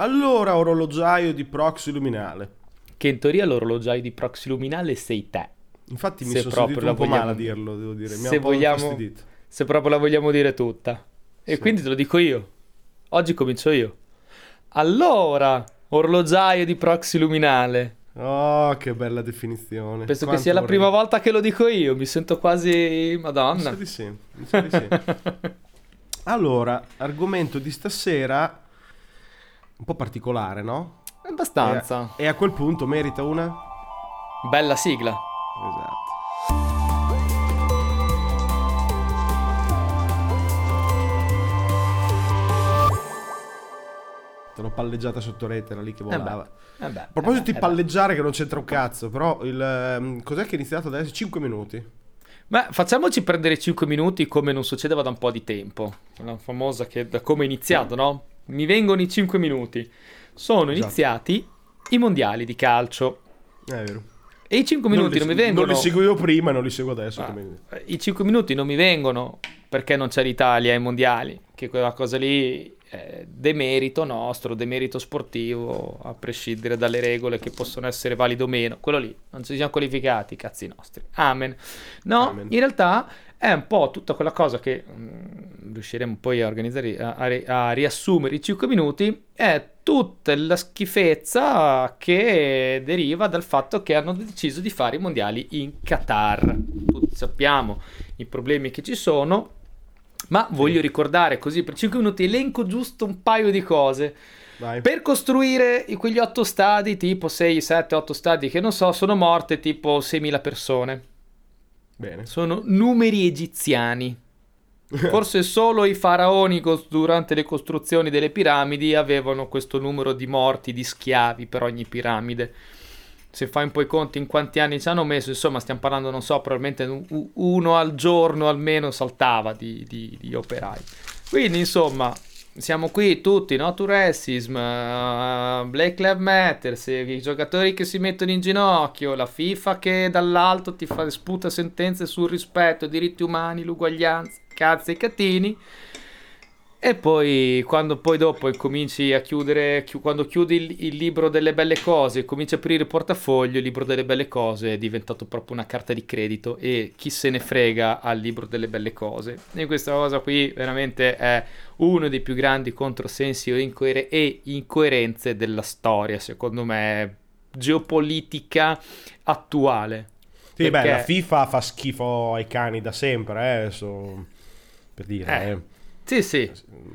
Allora, orologiaio di proxy luminale. Che in teoria l'orologiaio di proxy luminale sei te. Infatti mi Se sono proprio sentito la un po' vogliamo- male a dirlo, devo dire. Mi se vogliamo-. Se proprio la vogliamo dire tutta. E Sì. quindi te lo dico io. Oggi comincio io. Allora, orologiaio di proxy luminale. Oh, che bella definizione. Penso che Quanto sia la vorrei- prima volta che lo dico io. Mi sento quasi. Mi sa Madonna. di sì, mi sa di sì. Allora, argomento di stasera un po' particolare, no? Abbastanza. E a quel punto merita una? Bella sigla. Esatto. L'ho palleggiata sotto rete, era lì che Eh beh, volava. eh beh, A proposito eh beh, di eh beh. palleggiare che non c'entra un cazzo, però il, ehm, cos'è che è iniziato adesso? 5 minuti. Ma facciamoci prendere 5 minuti come non succedeva da un po' di tempo. La famosa che da come è iniziato, no? Mi vengono i 5 minuti. Sono Esatto. iniziati i mondiali di calcio. È vero. E i 5 minuti non, li, mi vengono. Non li seguivo prima non li seguo adesso. Ah, I 5 minuti non mi vengono perché non c'è l'Italia ai mondiali, che quella cosa lì è demerito nostro, demerito sportivo, a prescindere dalle regole che possono essere valide o meno. Quello lì, non ci siamo qualificati, cazzi nostri. Amen. No, Amen. in realtà è un po' tutta quella cosa che mm, riusciremo poi a organizzare, a, a ri- a riassumere i 5 minuti, è tutta la schifezza che deriva dal fatto che hanno deciso di fare i mondiali in Qatar. Tutti sappiamo i problemi che ci sono, ma voglio ricordare così per 5 minuti elenco giusto un paio di cose. Vai. Per costruire quegli 8 stadi, tipo 6, 7, 8 stadi che non so, sono morte tipo 6.000 persone. Bene. Sono numeri egiziani. Forse solo i faraoni durante le costruzioni delle piramidi avevano questo numero di morti, di schiavi per ogni piramide. Se fai un po' i conti in quanti anni ci hanno messo, insomma, stiamo parlando, non so, probabilmente un- uno al giorno almeno saltava di, di- di operai. Quindi, insomma, siamo qui tutti, no? To racism, eh, Black Lives Matter, i giocatori che si mettono in ginocchio, la FIFA che dall'alto ti fa sputa sentenze sul rispetto, diritti umani, l'uguaglianza, cazzi e catini. E poi, quando poi dopo cominci a chiudere, chi- quando chiudi il, il libro delle belle cose, cominci a aprire il portafoglio, il libro delle belle cose è diventato proprio una carta di credito e chi se ne frega al libro delle belle cose. E questa cosa qui veramente è uno dei più grandi controsensi o incoer- e incoerenze della storia, secondo me, geopolitica attuale. Sì, beh, Perché- la FIFA fa schifo ai cani da sempre, eh, adesso, per dire, Eh, eh. Sì, sì.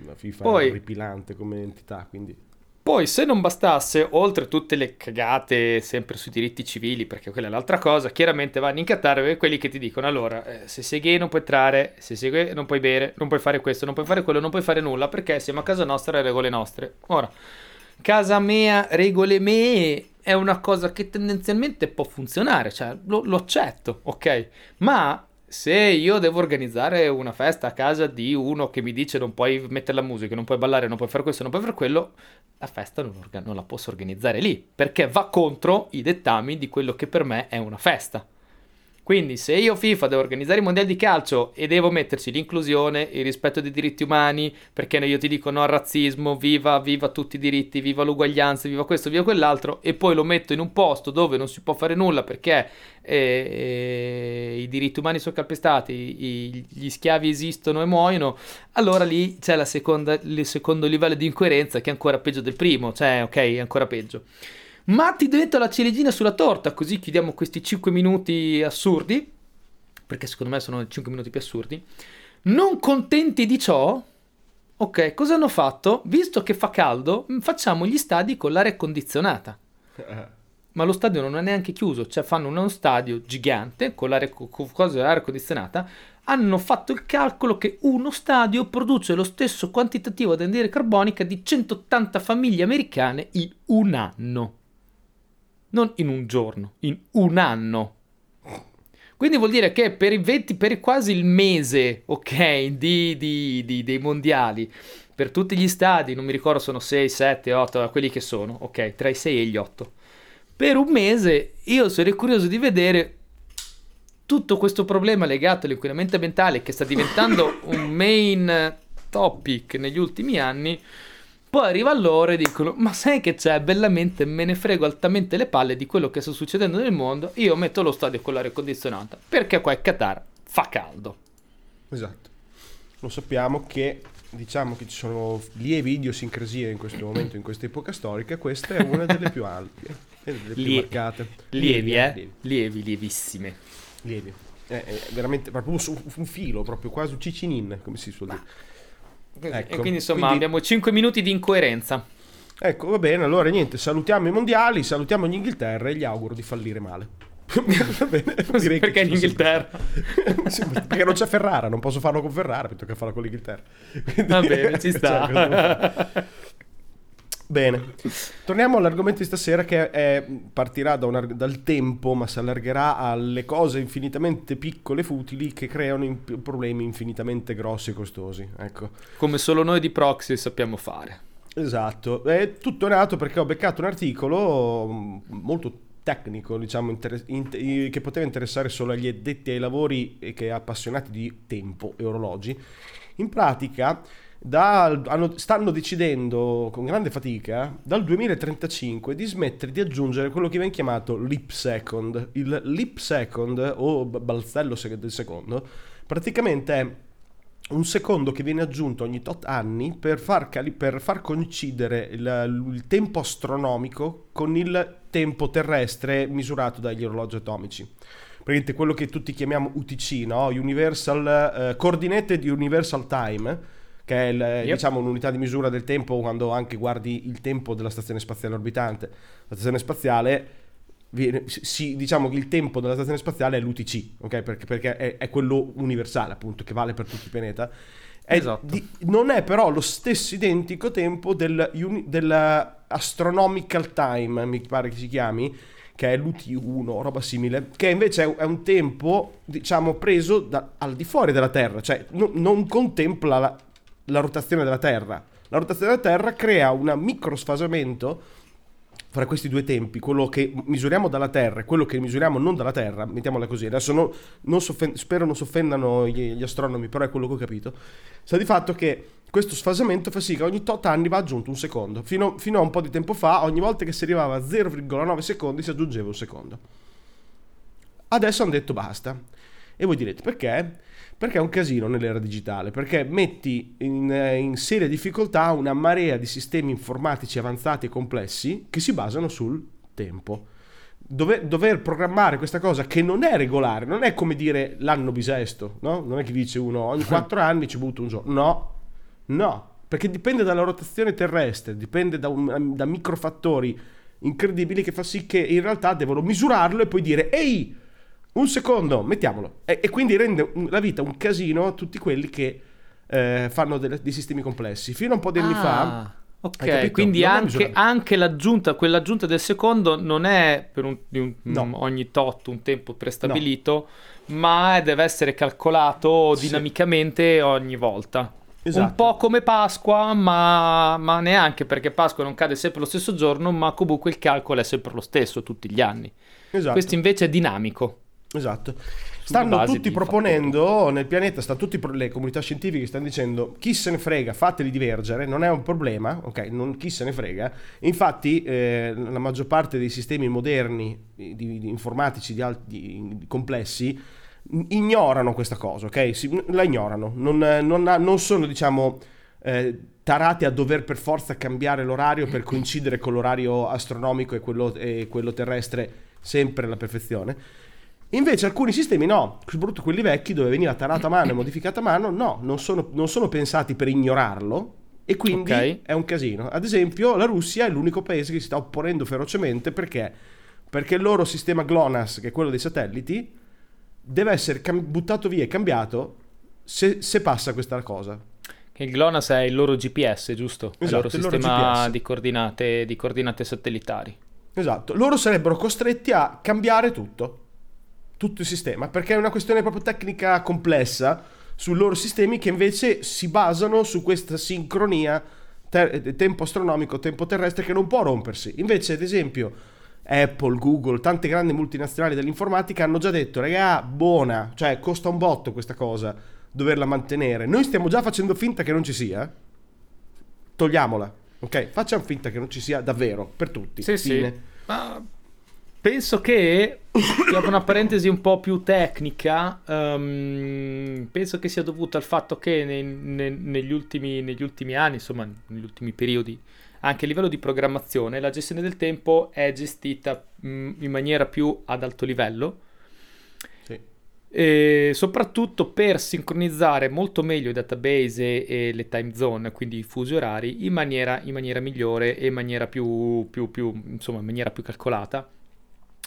La FIFA Poi- è orripilante come entità, quindi... Poi, se non bastasse, oltre tutte le cagate sempre sui diritti civili, perché quella è l'altra cosa, chiaramente vanno in Qatar e quelli che ti dicono: allora, eh, se sei gay non puoi entrare, se sei gay non puoi bere, non puoi fare questo, non puoi fare quello, non puoi fare nulla perché siamo a casa nostra e regole nostre. Ora, casa mia, regole mie è una cosa che tendenzialmente può funzionare, cioè lo, lo accetto, ok? Ma se io devo organizzare una festa a casa di uno che mi dice non puoi mettere la musica, non puoi ballare, non puoi fare questo, non puoi fare quello, la festa non, orga- non la posso organizzare lì, perché va contro i dettami di quello che per me è una festa. Quindi se io FIFA devo organizzare i mondiali di calcio e devo metterci l'inclusione, il rispetto dei diritti umani, perché io ti dico no al razzismo, viva, viva tutti i diritti, viva l'uguaglianza, viva questo, viva quell'altro, e poi lo metto in un posto dove non si può fare nulla perché eh, i diritti umani sono calpestati, i- gli schiavi esistono e muoiono, allora lì c'è seconda- il secondo livello di incoerenza che è ancora peggio del primo, cioè ok, è ancora peggio. Ma ti metto la ciliegina sulla torta, così chiudiamo questi 5 minuti assurdi, perché secondo me sono i 5 minuti più assurdi. Non contenti di ciò, ok, cosa hanno fatto? Visto che fa caldo, mm, facciamo gli stadi con l'aria condizionata. Ma lo stadio non è neanche chiuso, cioè fanno uno stadio gigante con l'aria, co- co- cosa, l'aria condizionata. Hanno fatto il calcolo che uno stadio produce lo stesso quantitativo di anidride carbonica di 180 famiglie americane in un anno. Non in un giorno, in un anno. Quindi vuol dire che per i 20, per quasi il mese, ok, di, di- di- dei mondiali, per tutti gli stadi, non mi ricordo sono 6, 7, 8, quelli che sono, ok, tra i 6 e gli 8. Per un mese io sarei curioso di vedere tutto questo problema legato all'inquinamento ambientale che sta diventando un main topic negli ultimi anni, Poi arriva loro e dicono: Ma sai che c'è? Bellamente me ne frego altamente le palle di quello che sta succedendo nel mondo. Io metto lo stadio con l'aria condizionata perché qua in Qatar fa caldo. Esatto. Lo sappiamo che diciamo che ci sono lievi idiosincrasie in questo momento, in questa epoca storica. Questa è una delle più alte e delle più Lie- marcate. Lievi, eh? Lievi. Lievi, lievissime. Lievi. È, è veramente proprio un filo, proprio quasi un cicinin, come si suol dire. Ecco, e quindi insomma quindi- abbiamo 5 minuti di incoerenza. Ecco, va bene, allora niente, salutiamo i mondiali, salutiamo l'Inghilterra e gli auguro di fallire male. va bene, direi Perché in ci sono Inghilterra? sempre- Sì, perché non c'è Ferrara, non posso farlo con Ferrara, piuttosto che farlo con l'Inghilterra. Quindi- Va bene, ci Cioè, cosa devo fare? sta. Bene, torniamo all'argomento di stasera che è- partirà da ar- dal tempo, ma si allargherà alle cose infinitamente piccole e futili che creano in- problemi infinitamente grossi e costosi. Ecco. Come solo noi di proxy sappiamo fare. Esatto, è tutto nato perché ho beccato un articolo mm, molto tecnico, diciamo, inter- int- i- che poteva interessare solo agli addetti ai lavori e che appassionati di tempo e orologi. In pratica da- hanno- stanno decidendo con grande fatica dal 2035 di smettere di aggiungere quello che viene chiamato leap second. Il leap second o balzello del secondo praticamente è un secondo che viene aggiunto ogni tot anni per far, cali- per far coincidere il, il tempo astronomico con il tempo terrestre misurato dagli orologi atomici. Praticamente quello che tutti chiamiamo UTC, no? Universal, eh, coordinate di Universal Time, che è il- Yep. diciamo, un'unità di misura del tempo quando anche guardi il tempo della stazione spaziale orbitante. La stazione spaziale viene- si- diciamo che il tempo della stazione spaziale è l'UTC, ok? Perché, perché è, è quello universale, appunto, che vale per tutto il pianeta. È Esatto. di- non è però lo stesso identico tempo del, uni- della astronomical time, mi pare che si chiami, che è l'UT1, roba simile, che invece è, è un tempo, diciamo, preso da- al di fuori della Terra, cioè no- non contempla la, la rotazione della Terra. La rotazione della Terra crea un microsfasamento fra questi due tempi, quello che misuriamo dalla Terra e quello che misuriamo non dalla Terra, mettiamola così, adesso no- non s'offen- spero non si offendano gli, gli astronomi, però è quello che ho capito, sta di fatto che questo sfasamento fa sì che ogni tot anni va aggiunto un secondo, fino, fino a un po' di tempo fa ogni volta che si arrivava a 0,9 secondi si aggiungeva un secondo. Adesso hanno detto basta. E voi direte perché? Perché è un casino nell'era digitale, perché metti in, eh, in seria difficoltà una marea di sistemi informatici avanzati e complessi che si basano sul tempo. Dove- dover programmare questa cosa che non è regolare, non è come dire l'anno bisesto, no? Non è che dice uno ogni quattro anni ci butto un giorno. No, no, perché dipende dalla rotazione terrestre, dipende da, un- da microfattori incredibili che fa sì che in realtà devono misurarlo e poi dire ehi, un secondo, mettiamolo. E, e quindi rende la vita un casino a tutti quelli che eh, fanno delle- dei sistemi complessi. Fino a un po' di anni fa... Ah, Ok, Hai capito? quindi anche, anche l'aggiunta, quell'aggiunta del secondo non è per un, un- No. mm, ogni tot un tempo prestabilito, ma deve essere calcolato Sì. dinamicamente ogni volta. Esatto. Un po' come Pasqua, ma, ma neanche perché Pasqua non cade sempre lo stesso giorno, ma comunque il calcolo è sempre lo stesso tutti gli anni. Esatto. Questo invece è dinamico. Esatto. Stanno tutti proponendo nel pianeta, stanno tutte le comunità scientifiche stanno dicendo chi se ne frega, fateli divergere, non è un problema, ok? Non, chi se ne frega. Infatti, eh, la maggior parte dei sistemi moderni di, di informatici di alti di complessi ignorano questa cosa, ok? Si- la ignorano, non, non non sono, diciamo, eh, tarati a dover per forza cambiare l'orario per coincidere con l'orario astronomico e quello, e quello terrestre sempre alla perfezione. Invece alcuni sistemi no, soprattutto quelli vecchi dove veniva tarato a mano e modificato a mano, no, non sono, non sono pensati per ignorarlo e quindi Ok. è un casino. Ad esempio la Russia è l'unico paese che si sta opponendo ferocemente perché? Perché il loro sistema GLONASS, che è quello dei satelliti, deve essere cam- buttato via e cambiato se, se passa questa cosa. Che il GLONASS è il loro GPS, giusto? È il loro Esatto, il loro sistema GPS. di coordinate, di coordinate satellitari. Esatto, loro sarebbero costretti a cambiare tutto, tutto il sistema, perché è una questione proprio tecnica complessa sui loro sistemi che invece si basano su questa sincronia ter- tempo astronomico, tempo terrestre che non può rompersi. Invece, ad esempio, Apple, Google, tante grandi multinazionali dell'informatica hanno già detto, regà, buona, cioè costa un botto questa cosa, doverla mantenere. Noi stiamo già facendo finta che non ci sia, togliamola. Ok, facciamo finta che non ci sia davvero per tutti. Sì, Fine. sì. Ma penso che, dopo una parentesi un po' più tecnica, ehm, penso che sia dovuto al fatto che nei- ne- negli, ultimi, negli ultimi anni, insomma, negli ultimi periodi, anche a livello di programmazione, la gestione del tempo è gestita mh, in maniera più ad alto livello. E soprattutto per sincronizzare molto meglio i database e, e le time zone, quindi i fusi orari, in maniera, in maniera migliore e in maniera più, più, più, insomma, in maniera più calcolata.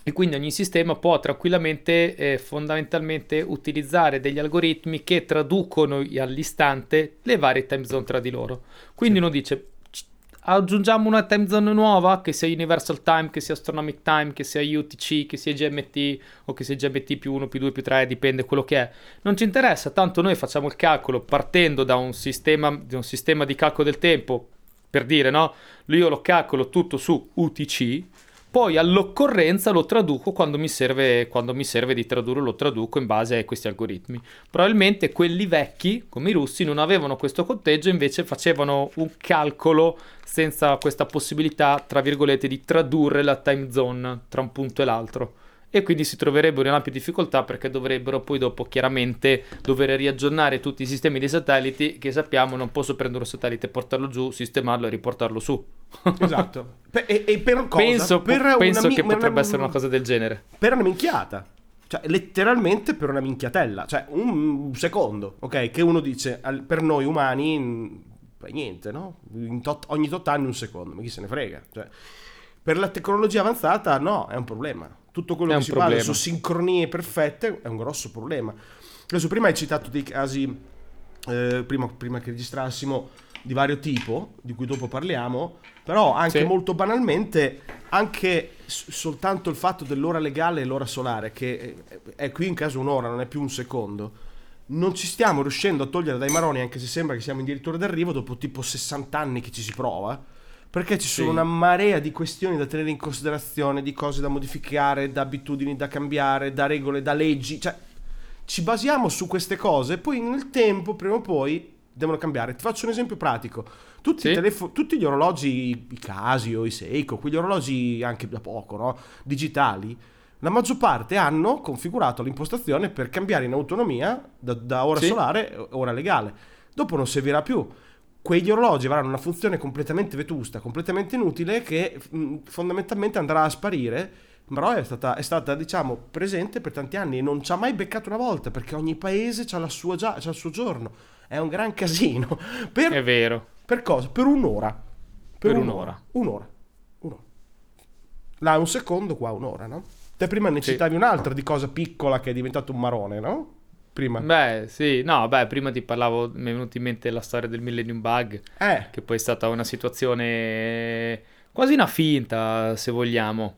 E quindi ogni sistema può tranquillamente, eh, fondamentalmente, utilizzare degli algoritmi che traducono all'istante le varie time zone tra di loro. Quindi Sì. uno dice, "C- aggiungiamo una time zone nuova, che sia Universal Time, che sia Astronomic Time, che sia UTC, che sia GMT o che sia GMT più 1, più 2, più 3, dipende quello che è. Non ci interessa, tanto noi facciamo il calcolo partendo da un sistema, di un sistema di calcolo del tempo, per dire, no? Io lo calcolo tutto su UTC, poi all'occorrenza lo traduco quando mi serve, quando mi serve di tradurre, lo traduco in base a questi algoritmi. Probabilmente quelli vecchi, come i russi, non avevano questo conteggio, invece facevano un calcolo senza questa possibilità, tra virgolette, di tradurre la time zone tra un punto e l'altro. E quindi si troverebbero in ampia difficoltà perché dovrebbero poi dopo chiaramente dover riaggiornare tutti i sistemi dei satelliti che sappiamo non posso prendere un satellite, portarlo giù, sistemarlo e riportarlo su. Esatto. E, e per cosa? Penso, per una penso mi- che una- potrebbe essere una cosa del genere. Per una minchiata. Cioè, letteralmente per una minchiatella. Cioè, un secondo, ok? Che uno dice, al- per noi umani, niente, no? Tot- ogni tot anni un secondo, ma chi se ne frega? Cioè, per la tecnologia avanzata, no, è un problema. Tutto quello che si problema. basa su sincronie perfette è un grosso problema. Adesso, prima hai citato dei casi, eh, prima, prima che registrassimo, di vario tipo, di cui dopo parliamo, però anche Sì. molto banalmente, anche soltanto il fatto dell'ora legale e l'ora solare, che è, è qui in caso un'ora, non è più un secondo, non ci stiamo riuscendo a togliere dai maroni, anche se sembra che siamo addirittura d'arrivo, dopo tipo 60 anni che ci si prova, perché ci sono Sì. una marea di questioni da tenere in considerazione, di cose da modificare, da abitudini da cambiare, da regole, da leggi, cioè ci basiamo su queste cose, poi nel tempo, prima o poi, devono cambiare. Ti faccio un esempio pratico. Tutti, Sì. i, telefo- tutti gli orologi, i Casio, i Seiko, quegli orologi anche da poco, no? digitali, la maggior parte hanno configurato l'impostazione per cambiare in autonomia da, da ora Sì. solare a ora legale. Dopo non servirà più. Quegli orologi avranno una funzione completamente vetusta, completamente inutile, che mh, fondamentalmente andrà a sparire però è stata, è stata, diciamo, presente per tanti anni e non ci ha mai beccato una volta perché ogni paese ha la sua gia- c'ha il suo giorno. È un gran casino. Per, È vero. per cosa? Per un'ora. Per un'ora. Un'ora. Un'ora. Là un secondo, qua un'ora, no? Te prima ne Sì. citavi un'altra di cosa piccola che è diventato un marone, no? Prima. Beh, sì, no, beh, prima ti parlavo, mi è venuta in mente la storia del Millennium Bug, Eh, che poi è stata una situazione quasi una finta, se vogliamo.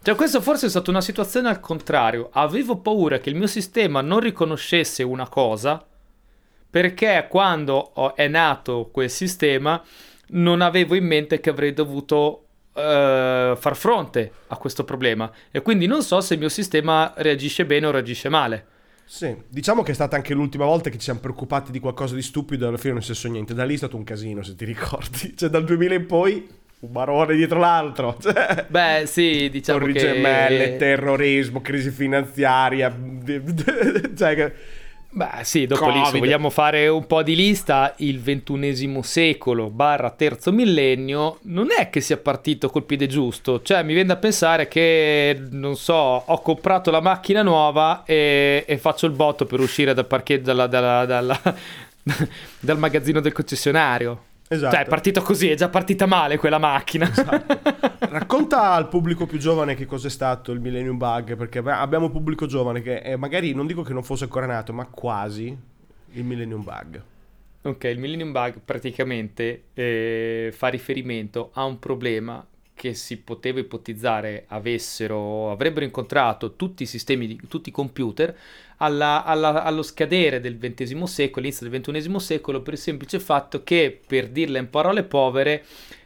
Cioè, questa forse è stata una situazione al contrario. Avevo paura che il mio sistema non riconoscesse una cosa, perché quando è nato quel sistema non avevo in mente che avrei dovuto eh, far fronte a questo problema. E quindi non so se il mio sistema reagisce bene o reagisce male. Sì. Diciamo che è stata anche l'ultima volta che ci siamo preoccupati di qualcosa di stupido e alla fine non è successo niente. Da lì è stato un casino, se ti ricordi. Cioè, dal 2000 in poi, un marone dietro l'altro. Cioè... Beh, sì, diciamo Torri che... gemelle, terrorismo, crisi finanziaria. cioè, Beh, sì, dopo lì, se Covid. vogliamo fare un po' di lista, il ventunesimo secolo barra terzo millennio non è che sia partito col piede giusto. Cioè, mi viene da pensare che, non so, ho comprato la macchina nuova e, e faccio il botto per uscire dal parcheggio, dalla- dalla- dalla- dal magazzino del concessionario. Esatto. Cioè, è partito così, è già partita male quella macchina. Racconta al pubblico più giovane che cos'è stato il Millennium Bug, perché abbi- abbiamo un pubblico giovane che eh, magari non dico che non fosse ancora nato, ma quasi il Millennium Bug. Ok, il Millennium Bug praticamente eh, fa riferimento a un problema che si poteva ipotizzare avessero, avrebbero incontrato tutti i sistemi, tutti i computer alla- alla- allo scadere del XX secolo, all'inizio del XXI secolo, per il semplice fatto che, per dirla in parole povere,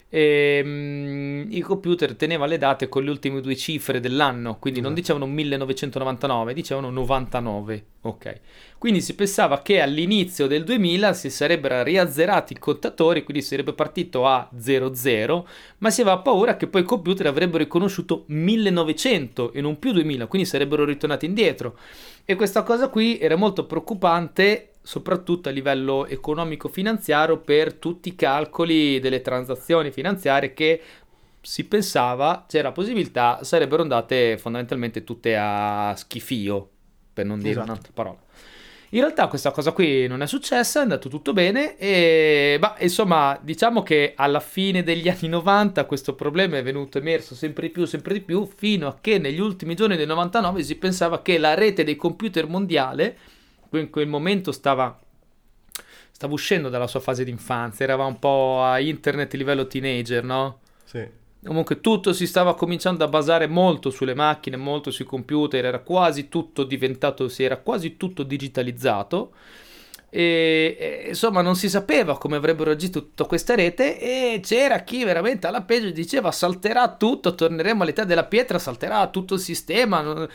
ehm, i computer tenevano le date con le ultime due cifre dell'anno, quindi non Esatto. dicevano 1999, dicevano 99. Ok. Quindi si pensava che all'inizio del 2000 si sarebbero riazzerati i contatori, quindi sarebbe partito a 00, ma si aveva paura che poi i computer avrebbero riconosciuto 1900 e non più 2000, quindi sarebbero ritornati indietro. E questa cosa qui era molto preoccupante, soprattutto a livello economico-finanziario, per tutti i calcoli delle transazioni finanziarie che si pensava c'era possibilità sarebbero andate fondamentalmente tutte a schifio, per non dire Esatto. un'altra parola. In realtà questa cosa qui non è successa, è andato tutto bene e bah, insomma diciamo che alla fine degli anni 90 questo problema è venuto emerso sempre di più, sempre di più, fino a che negli ultimi giorni del 99 si pensava che la rete dei computer mondiale, in quel momento stava, stava uscendo dalla sua fase di infanzia, eravamo un po' a internet livello teenager, no? Sì. Comunque tutto si stava cominciando a basare molto sulle macchine, molto sui computer, era quasi tutto diventato, si era quasi tutto digitalizzato. E, e, insomma non si sapeva come avrebbero agito tutta questa rete e c'era chi veramente alla peggio diceva salterà tutto, torneremo all'età della pietra, salterà tutto il sistema,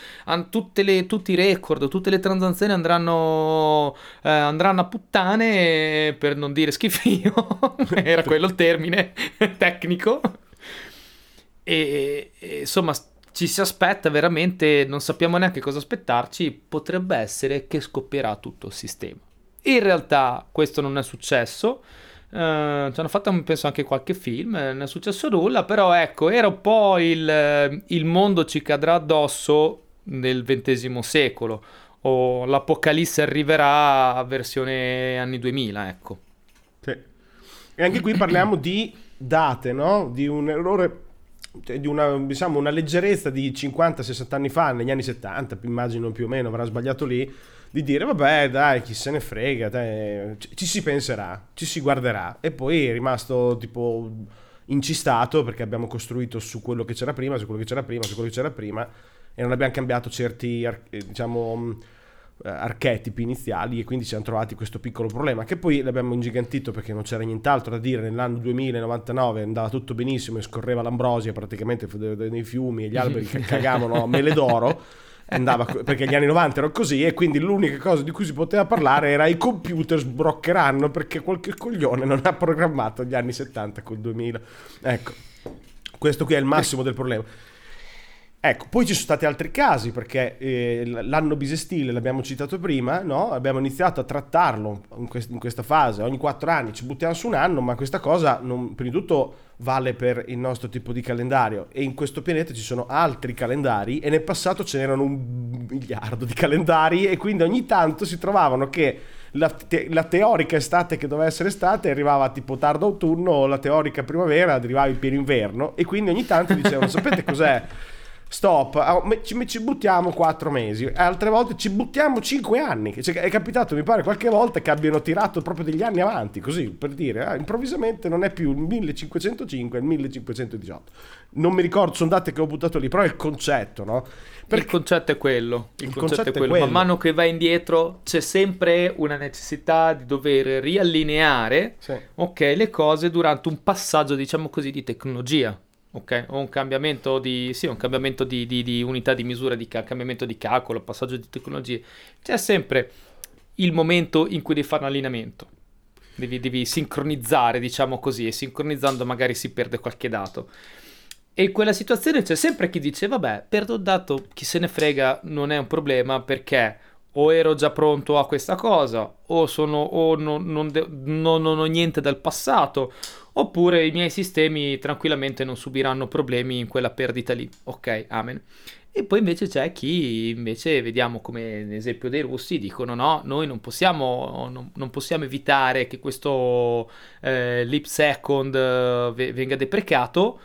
le- tutti i record, tutte le transazioni andranno, eh, andranno a puttane per non dire schifio, era quello il termine tecnico. E, e, insomma, ci si aspetta veramente, non sappiamo neanche cosa aspettarci. Potrebbe essere che scoppierà tutto il sistema. In realtà, questo non è successo. Eh, ci hanno fatto, penso, anche qualche film. eh, Non è successo nulla. Però, ecco, era un po' il, eh, il mondo ci cadrà addosso nel XX secolo. O l'apocalisse arriverà a versione anni 2000, ecco. Sì. E anche qui parliamo di date, no? Di un errore, cioè di una, diciamo, una leggerezza di 50-60 anni fa, negli anni 70, immagino più o meno, avrà sbagliato lì, di dire vabbè dai, chi se ne frega, dai, ci, si penserà, ci si guarderà. E poi è rimasto tipo incistato perché abbiamo costruito su quello che c'era prima, su quello che c'era prima, su quello che c'era prima e non abbiamo cambiato certi, eh, diciamo, eh, archetipi iniziali e quindi ci siamo trovati questo piccolo problema che poi l'abbiamo ingigantito perché non c'era nient'altro da dire nell'anno 2099 andava tutto benissimo e scorreva l'ambrosia praticamente nei fiumi e gli alberi che cagavano a mele d'oro andava perché gli anni 90 erano così e quindi l'unica cosa di cui si poteva parlare era i computer sbroccheranno perché qualche coglione non ha programmato gli anni 70 col 2000 ecco questo qui è il massimo del problema Ecco, poi ci sono stati altri casi perché eh, l'anno bisestile l'abbiamo citato prima, no? abbiamo iniziato a trattarlo in, quest- in questa fase, ogni quattro anni ci buttiamo su un anno, ma questa cosa non, prima di tutto vale per il nostro tipo di calendario e in questo pianeta ci sono altri calendari e nel passato ce n'erano un miliardo di calendari e quindi ogni tanto si trovavano che la, te- la teorica estate che doveva essere estate arrivava tipo tardo autunno la teorica primavera arrivava in pieno inverno e quindi ogni tanto dicevano sapete cos'è? Stop, ah, ci, buttiamo quattro mesi, altre volte ci buttiamo cinque anni. Cioè, è capitato, mi pare, qualche volta che abbiano tirato proprio degli anni avanti, così per dire, ah, improvvisamente non è più il 1505, è il 1518. Non mi ricordo, sono date che ho buttato lì, però è il concetto, no? Il concetto è quello. Il, Il concetto, concetto è quello. Man mano che vai indietro c'è sempre una necessità di dover riallineare Sì. ok, le cose durante un passaggio, diciamo così, di tecnologia. Ok, o un cambiamento di, sì, un cambiamento di, di- di unità di misura, di ca- cambiamento di calcolo, passaggio di tecnologie. C'è sempre il momento in cui devi fare un allineamento. Devi, devi sincronizzare, diciamo così, e sincronizzando magari si perde qualche dato. E in quella situazione c'è sempre chi dice: Vabbè, perdo un dato, chi se ne frega, non è un problema perché o ero già pronto a questa cosa, o, sono, o non, non de- non- non ho niente dal passato, oppure i miei sistemi tranquillamente non subiranno problemi in quella perdita lì. Ok, amen. E poi invece c'è chi invece vediamo come l'esempio dei russi dicono no, noi non possiamo, non, non possiamo evitare che questo eh, leap second eh, ve- venga deprecato.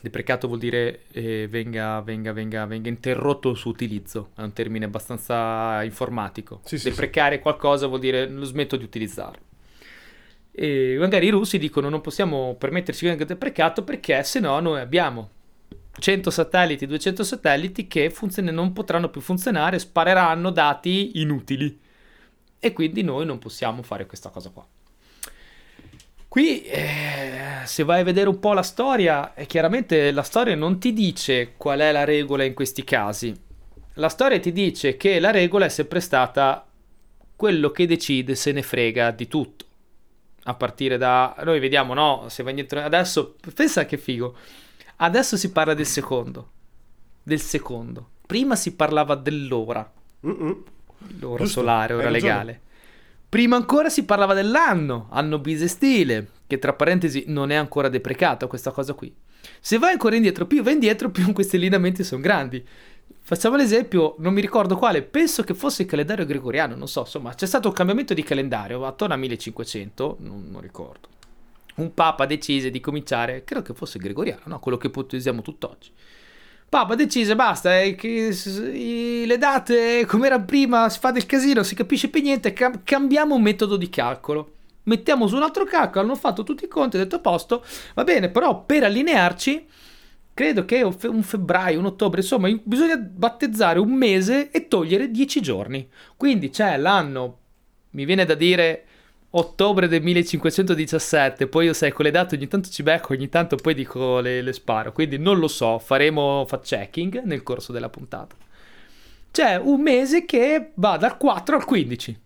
Deprecato vuol dire eh, venga, venga, venga, venga interrotto il suo utilizzo, è un termine abbastanza informatico. Sì, sì, Deprecare qualcosa vuol dire lo smetto di utilizzarlo. E magari i russi dicono non possiamo permetterci venga deprecato perché se no noi abbiamo 100 satelliti, 200 satelliti che funzione- non potranno più funzionare, spareranno dati inutili. E quindi noi non possiamo fare questa cosa qua. Qui, eh, se vai a vedere un po' la storia, eh, chiaramente la storia non ti dice qual è la regola in questi casi. La storia ti dice che la regola è sempre stata quello che decide se ne frega di tutto. A partire da... Noi vediamo, no? Se vai indietro... Adesso, pensa che figo. Adesso si parla del secondo. Del secondo. Prima si parlava dell'ora. Mm-mm. L'ora Giusto, solare, ora legale. Prima ancora si parlava dell'anno, anno bisestile, che tra parentesi non è ancora deprecato questa cosa qui. Se vai ancora indietro, più vai indietro, più questi lineamenti sono grandi. Facciamo l'esempio, non mi ricordo quale, penso che fosse il calendario gregoriano, non so, insomma, c'è stato un cambiamento di calendario attorno al 1500, non, non ricordo. Un papa decise di cominciare, credo che fosse gregoriano, no? quello che utilizziamo tutt'oggi. Papa decise, basta, eh, che i- le date come era prima, si fa del casino, si capisce più niente, cam- cambiamo metodo di calcolo. Mettiamo su un altro calcolo, hanno fatto tutti i conti, ho detto a posto, va bene, però per allinearci, credo che un, fe- un febbraio, un ottobre, insomma, in- bisogna battezzare un mese e togliere dieci giorni. Quindi c'è l'anno, mi viene da dire ottobre del 1517, poi io sai con le date ogni tanto ci becco, ogni tanto poi dico le, le sparo, quindi non lo so, faremo fact checking nel corso della puntata. C'è un mese che va dal 4 al 15.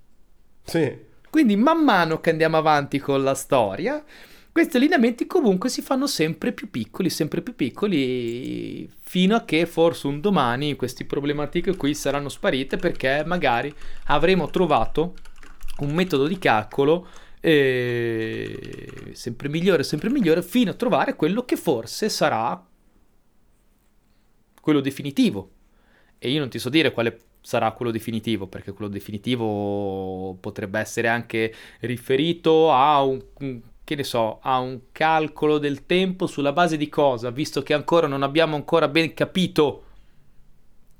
Sì. Quindi man mano che andiamo avanti con la storia, questi allineamenti comunque si fanno sempre più piccoli, sempre più piccoli, fino a che forse un domani queste problematiche qui saranno sparite perché magari avremo trovato un metodo di calcolo eh, sempre migliore, sempre migliore, fino a trovare quello che forse sarà quello definitivo. E io non ti so dire quale sarà quello definitivo, perché quello definitivo potrebbe essere anche riferito a un, un- che ne so, a un calcolo del tempo sulla base di cosa, visto che ancora non abbiamo ancora ben capito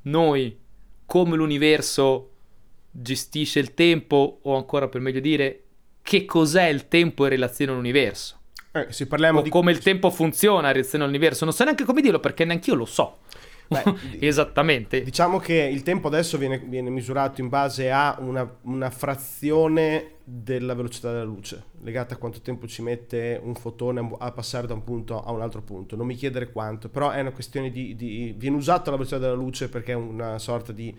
noi come l'universo gestisce il tempo, o ancora per meglio dire, che cos'è il tempo in relazione all'universo. Eh, se parliamo O di come il tempo funziona in relazione all'universo. Non so neanche come dirlo perché neanche io lo so. Beh, Esattamente. Diciamo che il tempo adesso viene, viene misurato in base a una, una frazione della velocità della luce, legata a quanto tempo ci mette un fotone a, passare da un punto a un altro punto. Non mi chiedere quanto, però è una questione di... di- viene usata la velocità della luce perché è una sorta di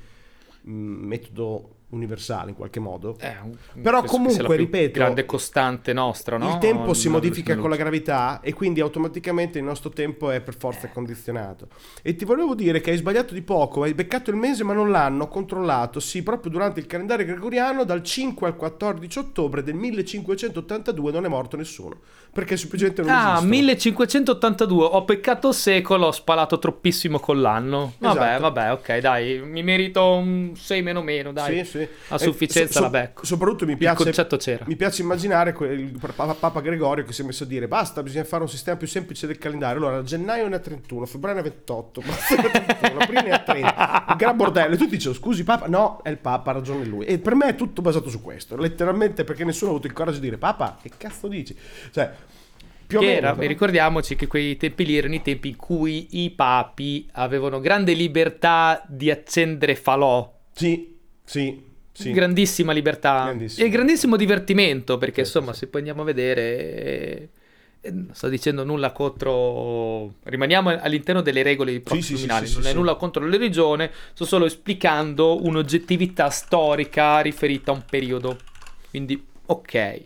mh, metodo universale in qualche modo. Eh, Però comunque, ripeto, grande costante nostra, no? Il tempo si La modifica con la gravità e quindi automaticamente il nostro tempo è per forza condizionato. E ti volevo dire che hai sbagliato di poco, hai beccato il mese ma non l'anno, controllato, sì, proprio durante il calendario gregoriano dal 5 al 14 ottobre del 1582 non è morto nessuno, perché semplicemente non. Ah, esistono. 1582. Ho peccato secolo, ho spalato troppissimo con l'anno. Vabbè, Esatto. vabbè, ok, dai. Mi merito un 6 meno meno, dai. Sì, sì. A Eh, sufficienza la becco. Soprattutto mi Il piace, concetto c'era. mi piace immaginare il Papa, Papa Gregorio che si è messo a dire basta, bisogna fare un sistema più semplice del calendario. Allora, gennaio ne ha 31, febbraio ne ha 28, marzo ne ha 31, aprile ne ha 30. Un gran bordello. E tu dici, scusi Papa? No, è il Papa, ha ragione lui. E per me è tutto basato su questo, letteralmente perché nessuno ha avuto il coraggio di dire Papa, che cazzo dici? Cioè, più Che meno. era, però- ricordiamoci che quei tempi lì erano i tempi in cui i papi avevano grande libertà di accendere falò. Sì, sì, sì. grandissima libertà Grandissimo. e grandissimo divertimento perché Certo, insomma sì. se poi andiamo a vedere eh, eh, non sto dicendo nulla contro rimaniamo all'interno delle regole di Sì, sì, sì, non è nulla contro la religione sto solo esplicando un'oggettività storica riferita a un periodo quindi ok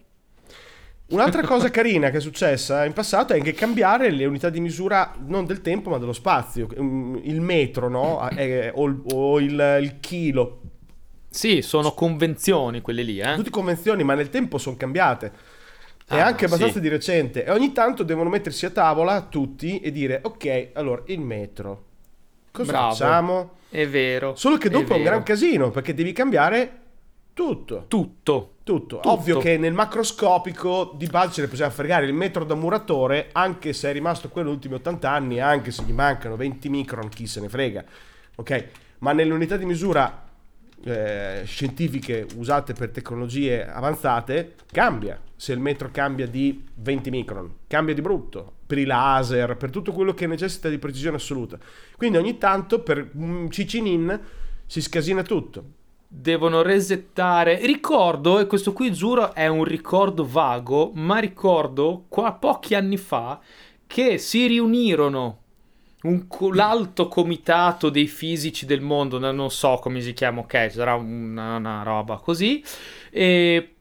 Un'altra cosa carina che è successa in passato è anche cambiare le unità di misura non del tempo ma dello spazio. Mm, Il metro, no? È- o il, o il- il chilo. Sì sono convenzioni quelle lì eh Tutte convenzioni, ma nel tempo sono cambiate. E Ah, anche abbastanza sì. di recente. E ogni tanto devono mettersi a tavola tutti e dire: Ok, allora il metro. Cosa Bravo. facciamo? è vero Solo che dopo è, un vero. gran casino perché devi cambiare tutto. tutto Tutto. Tutto. Ovvio che nel macroscopico di base ce ne possiamo fregare il metro da muratore, anche se è rimasto quello ultimi 80 anni, anche se gli mancano 20 micron, chi se ne frega. Ok? Ma nelle unità di misura eh, scientifiche usate per tecnologie avanzate, cambia. Se il metro cambia di 20 micron, cambia di brutto. Per i laser, per tutto quello che necessita di precisione assoluta. Quindi ogni tanto per cicinin si scasina tutto. devono resettare. Ricordo, e questo qui giuro è un ricordo vago, ma ricordo qua pochi anni fa che si riunirono un, l'alto comitato dei fisici del mondo, non so come si chiama, ok, sarà una, una roba così, e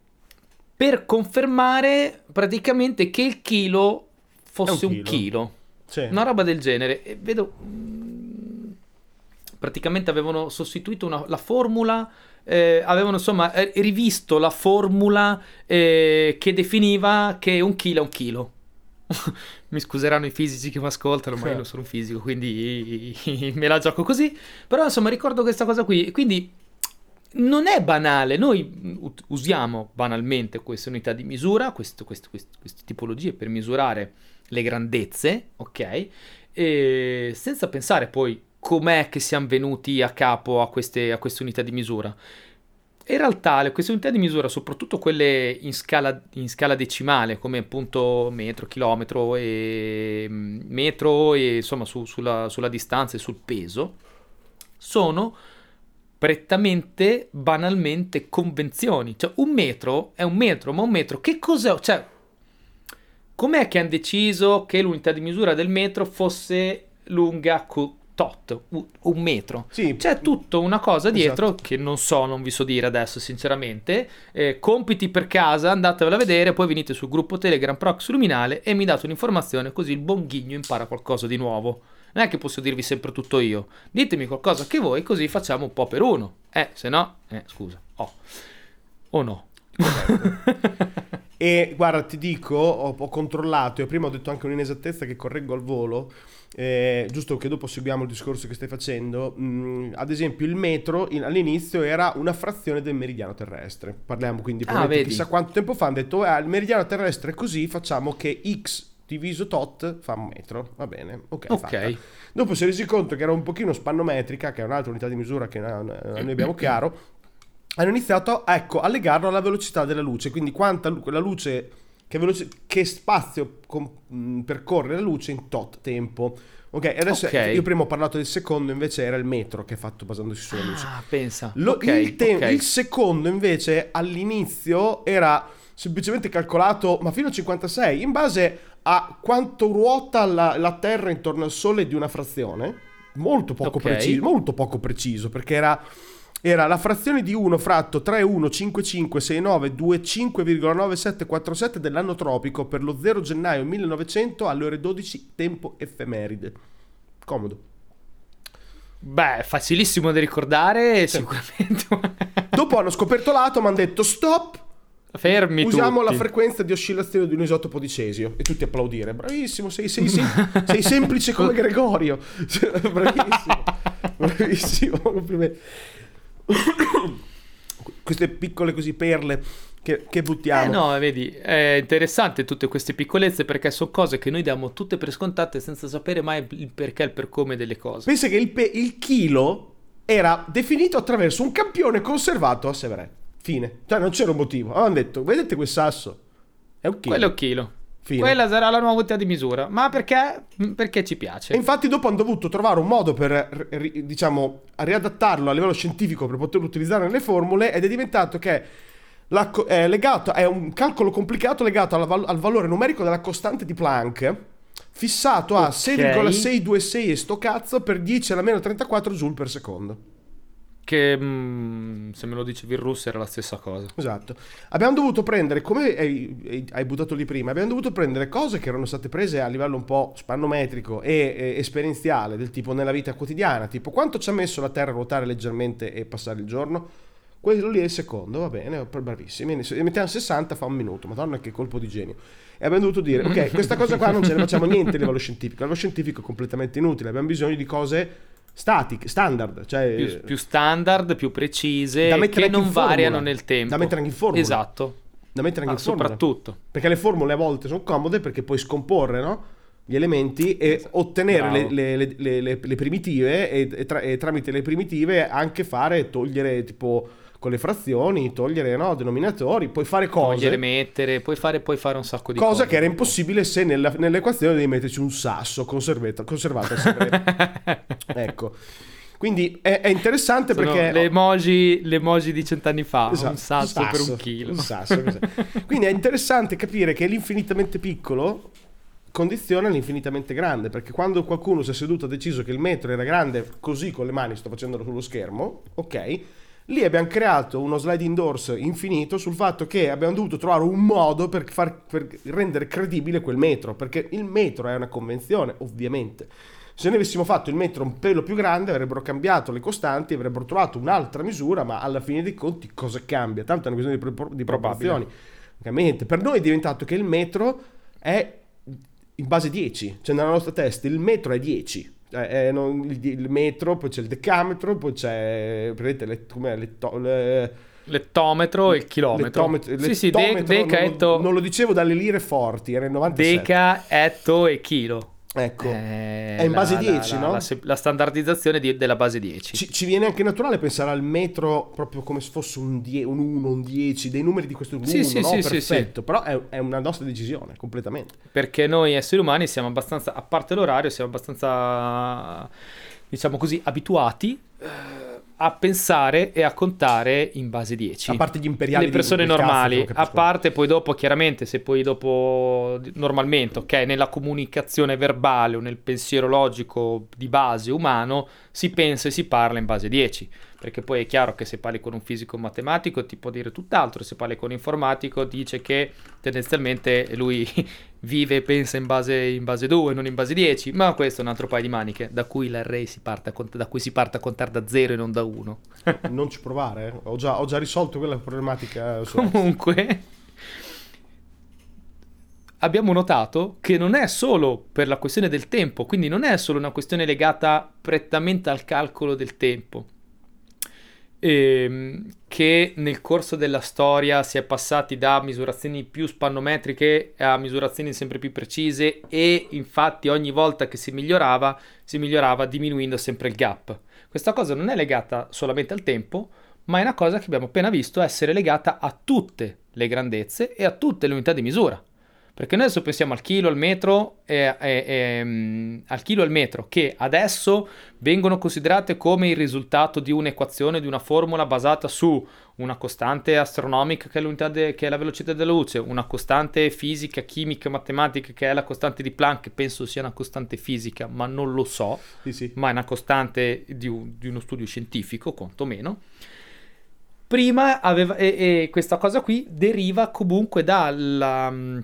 per confermare praticamente che il chilo fosse un chilo. Un chilo. Sì. Una roba del genere. E vedo praticamente avevano sostituito una, la formula, eh, avevano insomma eh, rivisto la formula eh, che definiva che un chilo è un chilo. mi scuseranno i fisici che mi ascoltano, ma io non sono un fisico, quindi me la gioco così. Però insomma ricordo questa cosa qui. Quindi non è banale, noi usiamo banalmente queste unità di misura, questo, questo, queste, queste tipologie per misurare le grandezze, ok? E senza pensare poi com'è che siamo venuti a capo a queste, a queste unità di misura. In realtà queste unità di misura, soprattutto quelle in scala, in scala decimale, come appunto metro, chilometro e mm, metro e insomma su, sulla, sulla distanza e sul peso, sono prettamente, banalmente convenzioni. Cioè un metro è un metro, ma un metro che cos'è? Cioè, com'è che hanno deciso che l'unità di misura del metro fosse lunga co- tot, un metro. Sì. C'è tutta una cosa dietro esatto. che non so, non vi so dire adesso sinceramente. Eh, compiti per casa, andatevela a vedere, poi venite sul gruppo Telegram Prox Luminale e mi date un'informazione così il buon ghigno impara qualcosa di nuovo. Non è che posso dirvi sempre tutto io. Ditemi qualcosa che voi così facciamo un po' per uno. Eh, se no, eh, scusa. Oh. O no. e guarda, ti dico, ho, ho controllato e prima ho detto anche un'inesattezza che correggo al volo eh, giusto che dopo seguiamo il discorso che stai facendo, mm, ad esempio il metro in, all'inizio era una frazione del meridiano terrestre, parliamo quindi ah, chissà quanto tempo fa, hanno detto eh, il meridiano terrestre è così, facciamo che x diviso tot fa un metro, va bene, ok. okay. Dopo si è resi conto che era un pochino spannometrica, che è un'altra unità di misura che noi abbiamo chiaro, hanno iniziato ecco, a legarlo alla velocità della luce, quindi quanta la luce che, veloci- che spazio com- percorre la luce in tot tempo. Ok, adesso okay. io prima ho parlato del secondo, invece era il metro che è fatto basandosi sulla luce. Ah, pensa. Lo, okay, il, te- okay. il secondo invece all'inizio era semplicemente calcolato, ma fino a 56, in base a quanto ruota la, la Terra intorno al Sole di una frazione. Molto poco, preciso, molto poco preciso, perché era era la frazione di 1 fratto 31556925,9747 dell'anno tropico per lo 0 gennaio 1900 alle ore 12 tempo effemeride. Comodo. Beh, facilissimo da ricordare, sì. sicuramente. Dopo hanno scoperto l'atomo, hanno detto stop, Fermi Usiamo tutti. la frequenza di oscillazione di un isotopo di cesio e tutti applaudire. Bravissimo, sei, sei, sei, sei semplice come Gregorio. Bravissimo. Bravissimo. Complimenti. queste piccole così perle che, che, buttiamo. Eh no, vedi, è interessante tutte queste piccolezze perché sono cose che noi diamo tutte per scontate senza sapere mai il perché e il per come delle cose. Pensa che il, pe- il chilo era definito attraverso un campione conservato a Severè. Fine. Cioè non c'era un motivo. Avevano detto, vedete quel sasso? È un chilo. Quello è un chilo. Fine. Quella sarà la nuova unità di misura. Ma perché? Perché ci piace. E infatti dopo hanno dovuto trovare un modo per, diciamo, riadattarlo a livello scientifico per poterlo utilizzare nelle formule ed è diventato che la, è, legato, è un calcolo complicato legato al, al, valore numerico della costante di Planck fissato a okay. 6,626 e sto cazzo per 10 alla meno 34 joule per secondo che mh, mm, se me lo dicevi in russo era la stessa cosa. Esatto. Abbiamo dovuto prendere, come hai, hai, buttato lì prima, abbiamo dovuto prendere cose che erano state prese a livello un po' spannometrico e, e esperienziale, del tipo nella vita quotidiana, tipo quanto ci ha messo la Terra a ruotare leggermente e passare il giorno? Quello lì è il secondo, va bene, bravissimi. E mettiamo 60, fa un minuto, madonna che colpo di genio. E abbiamo dovuto dire, ok, questa cosa qua non ce ne facciamo niente a livello scientifico, a livello scientifico è completamente inutile, abbiamo bisogno di cose static, standard, cioè più, più standard, più precise, che non variano nel tempo. Da mettere anche in formula. Esatto. Da mettere anche ah, in formula. Soprattutto. Perché le formule a volte sono comode perché puoi scomporre, no? Gli elementi e esatto. ottenere le, le, le, le, primitive e, e, tra, e tramite le primitive anche fare, togliere tipo con le frazioni, togliere no, denominatori, puoi fare cose. Togliere, mettere, puoi fare, puoi fare un sacco di cosa cose. Cosa che era impossibile se nella, nell'equazione devi metterci un sasso conservato. conservato ecco. Quindi è, è interessante Sono perché... le emoji, le emoji di cent'anni fa, Esatto, un sasso, per un chilo. un sasso? Quindi è interessante capire che l'infinitamente piccolo condiziona l'infinitamente grande, perché quando qualcuno si è seduto ha deciso che il metro era grande così con le mani, sto facendolo sullo schermo, ok? Lì abbiamo creato uno sliding doors infinito sul fatto che abbiamo dovuto trovare un modo per, far, per rendere credibile quel metro, perché il metro è una convenzione, ovviamente. Se noi avessimo fatto il metro un pelo più grande, avrebbero cambiato le costanti, avrebbero trovato un'altra misura, ma alla fine dei conti cosa cambia? Tanto è una questione di, pro- di proporzioni. Ovviamente. Per noi è diventato che il metro è in base 10, cioè nella nostra testa il metro è 10. Eh, eh, non- il, il metro, poi c'è il decametro, poi c'è prendete le, com'è, le, to- le- L'ettometro e il chilometro. l'ettometro- sì, sì, de- deca, non, etto, non lo dicevo dalle lire forti, era il 97. deca, etto e chilo. Ecco. Eh, È in base la- 10, la- no? La, la standardizzazione di- della base 10. Ci, ci viene anche naturale pensare al metro proprio come se fosse un, die- un 1, un 10, dei numeri di questo 1, Sì, sì, no? sì, sì, Perfetto, però è, è una nostra decisione, completamente. Perché noi esseri umani siamo abbastanza, a parte l'orario, siamo abbastanza, diciamo così, abituati eh, a pensare e a contare in base 10. A parte gli imperiali le persone cazzo, normali, che a parte poi dopo chiaramente se poi dopo normalmente, ok, nella comunicazione verbale o nel pensiero logico di base umano si pensa e si parla in base 10, perché poi è chiaro che se parli con un fisico matematico ti può dire tutt'altro, se parli con un informatico dice che tendenzialmente lui vive e pensa in base, in base 2, non in base 10, ma questo è un altro paio di maniche, da cui l'array si parte da cui si parte a contare da 0 e non da 1. Non ci provare, eh. ho, già, ho già risolto quella problematica. so. Comunque, abbiamo notato che non è solo per la questione del tempo, quindi non è solo una questione legata prettamente al calcolo del tempo, ehm, che nel corso della storia si è passati da misurazioni più spannometriche a misurazioni sempre più precise e infatti ogni volta che si migliorava, si migliorava diminuendo sempre il gap. Questa cosa non è legata solamente al tempo, ma è una cosa che abbiamo appena visto essere legata a tutte le grandezze e a tutte le unità di misura. Perché noi adesso pensiamo al chilo, al metro, e, e- e, mm, al chilo e al metro, che adesso vengono considerate come il risultato di un'equazione, di una formula basata su una costante astronomica che è, l'unità de- che è la velocità della luce, una costante fisica, chimica, matematica che è la costante di Planck, penso sia una costante fisica, ma non lo so Sì, sì. ma è una costante di, un- di uno studio scientifico, quantomeno. Prima aveva, e, e questa cosa qui deriva comunque dalla, mm,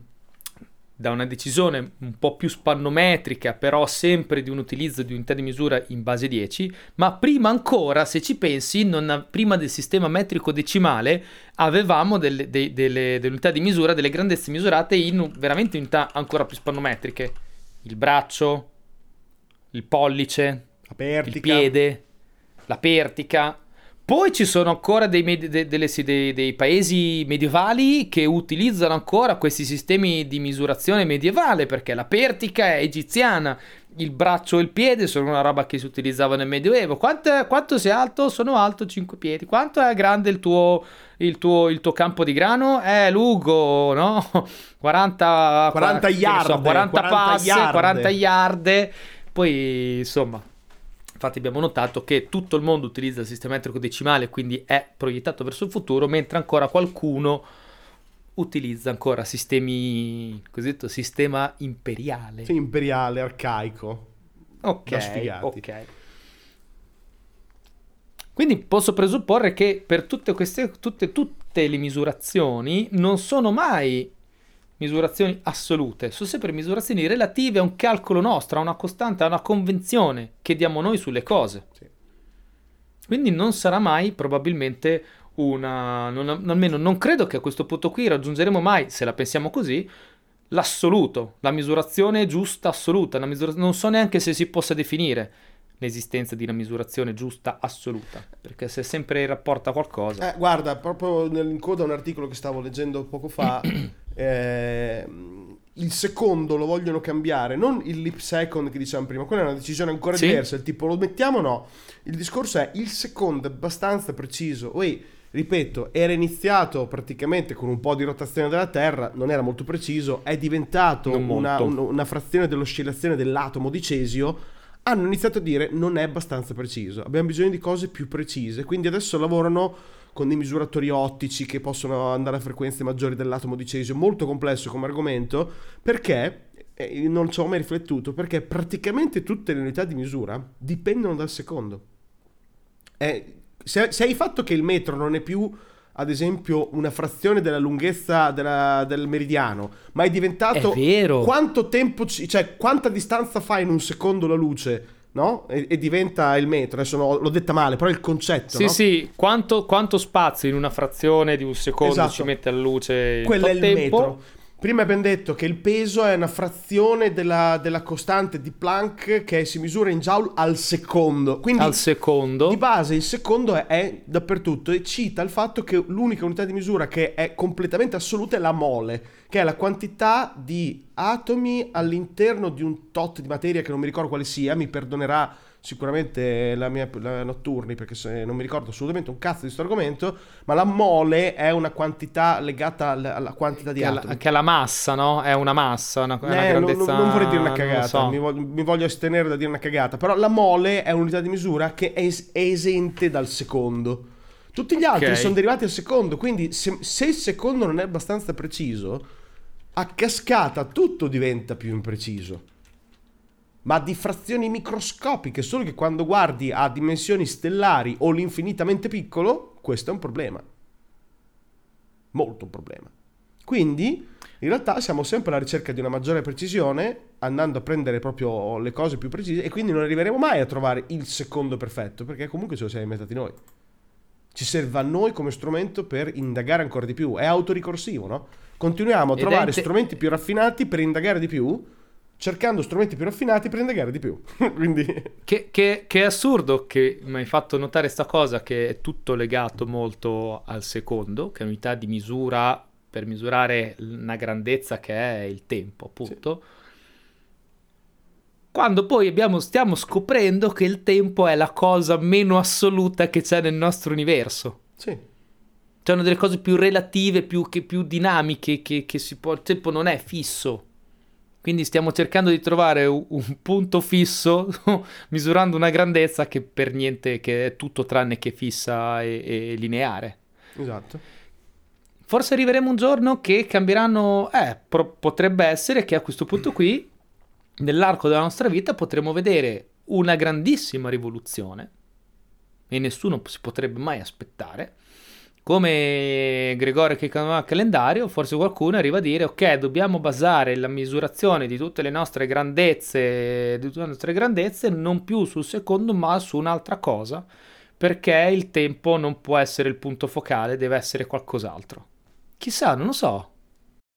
da una decisione un po' più spannometrica, però sempre di un utilizzo di unità di misura in base 10, ma prima ancora, se ci pensi, non a- prima del sistema metrico decimale avevamo delle, dei- delle- delle unità di misura, delle grandezze misurate in veramente unità ancora più spannometriche. Il braccio, il pollice, il piede, la pertica. Poi ci sono ancora dei, med- de- delle- dei- dei paesi medievali che utilizzano ancora questi sistemi di misurazione medievale perché la pertica è egiziana, il braccio e il piede sono una roba che si utilizzava nel Medioevo. Quanto, quanto sei alto? Sono alto 5 piedi. Quanto è grande il tuo, il tuo, il tuo campo di grano? È lungo, no? 40, 40 che ne so, yard, 40, 40 passe, yard. 40 yard. Poi, insomma, infatti abbiamo notato che tutto il mondo utilizza il sistema metrico decimale, quindi è proiettato verso il futuro, mentre ancora qualcuno utilizza ancora sistemi, cosiddetto sistema imperiale. Sì, imperiale, arcaico. Ok, ok. Quindi posso presupporre che per tutte queste, tutte, tutte le misurazioni non sono mai misurazioni assolute, sono sempre misurazioni relative a un calcolo nostro, a una costante, a una convenzione che diamo noi sulle cose. Sì. Quindi non sarà mai probabilmente una... non- almeno non credo che a questo punto qui raggiungeremo mai, se la pensiamo così, l'assoluto, la misurazione giusta assoluta. misura- non so neanche se si possa definire l'esistenza di una misurazione giusta assoluta, perché se sempre in rapporto a qualcosa... Eh, guarda, proprio nel- in coda a un articolo che stavo leggendo poco fa, eh, il secondo lo vogliono cambiare, non il leap second che dicevamo prima, quella è una decisione ancora Sì. diversa, il tipo lo mettiamo o no? Il discorso è il secondo è abbastanza preciso, Oi, ripeto, era iniziato praticamente con un po' di rotazione della Terra, non era molto preciso, è diventato una, un- una frazione dell'oscillazione dell'atomo di cesio, hanno iniziato a dire non è abbastanza preciso, abbiamo bisogno di cose più precise, quindi adesso lavorano con dei misuratori ottici che possono andare a frequenze maggiori dell'atomo di cesio, molto complesso come argomento, perché eh, non ci ho mai riflettuto, perché praticamente tutte le unità di misura dipendono dal secondo. Eh, se, se hai fatto che il metro non è più ad esempio una frazione della lunghezza della, del meridiano, ma è diventato È vero. quanto tempo, ci- cioè quanta distanza fa in un secondo la luce, no? E, e diventa il metro. Adesso no- l'ho detta male, però è il concetto, Sì, no? sì, quanto, quanto spazio in una frazione di un secondo Esatto. ci mette alla luce in Quello è il tempo? metro. Prima abbiamo detto che il peso è una frazione della, della costante di Planck che si misura in joule al secondo. Quindi Al secondo? Di base il secondo è, è dappertutto e cita il fatto che l'unica unità di misura che è completamente assoluta è la mole, che è la quantità di atomi all'interno di un tot di materia che non mi ricordo quale sia, mi perdonerà sicuramente la mia la notturni perché se non mi ricordo assolutamente un cazzo di questo argomento, ma la mole è una quantità legata alla, alla quantità di Che atomi. che ha la massa, no? È una massa, una, è una Eh, non, grandezza... non- non vorrei dire una cagata, so. mi, voglio, mi voglio astenere da dire una cagata, però la mole è un'unità di misura che è, es- è esente dal secondo. Tutti gli altri Ok. sono derivati al secondo, quindi se, se il secondo non è abbastanza preciso, a cascata tutto diventa più impreciso. Ma di frazioni microscopiche, solo che quando guardi a dimensioni stellari o l'infinitamente piccolo, questo è un problema. Molto un problema. Quindi, in realtà siamo sempre alla ricerca di una maggiore precisione, andando a prendere proprio le cose più precise, e quindi non arriveremo mai a trovare il secondo perfetto, perché comunque ce lo siamo inventati noi. Ci serve a noi come strumento per indagare ancora di più. È autoricorsivo, no? Continuiamo a Ed trovare inte- strumenti più raffinati per indagare di più, cercando strumenti più raffinati per indagare di più. quindi, Che, che- che è assurdo che mi hai fatto notare sta cosa che è tutto legato molto al secondo, che è unità di misura per misurare una grandezza che è il tempo, appunto. Quando poi abbiamo- stiamo scoprendo che il tempo è la cosa meno assoluta che c'è nel nostro universo. sì, C'è una delle cose più relative, più, che, più dinamiche, che, che si può... Il tempo non è fisso. Quindi stiamo cercando di trovare un, un punto fisso, misurando una grandezza che per niente, che è tutto tranne che fissa e, e lineare. esatto. Forse arriveremo un giorno che cambieranno... Eh, pro- potrebbe essere che a questo punto qui, nell'arco della nostra vita, potremo vedere una grandissima rivoluzione, e nessuno si potrebbe mai aspettare, come Gregorio che chiamava calendario, forse qualcuno arriva a dire ok, dobbiamo basare la misurazione di tutte le nostre grandezze, di tutte le nostre grandezze non più sul secondo ma su un'altra cosa, perché il tempo non può essere il punto focale, deve essere qualcos'altro. Chissà, non lo so.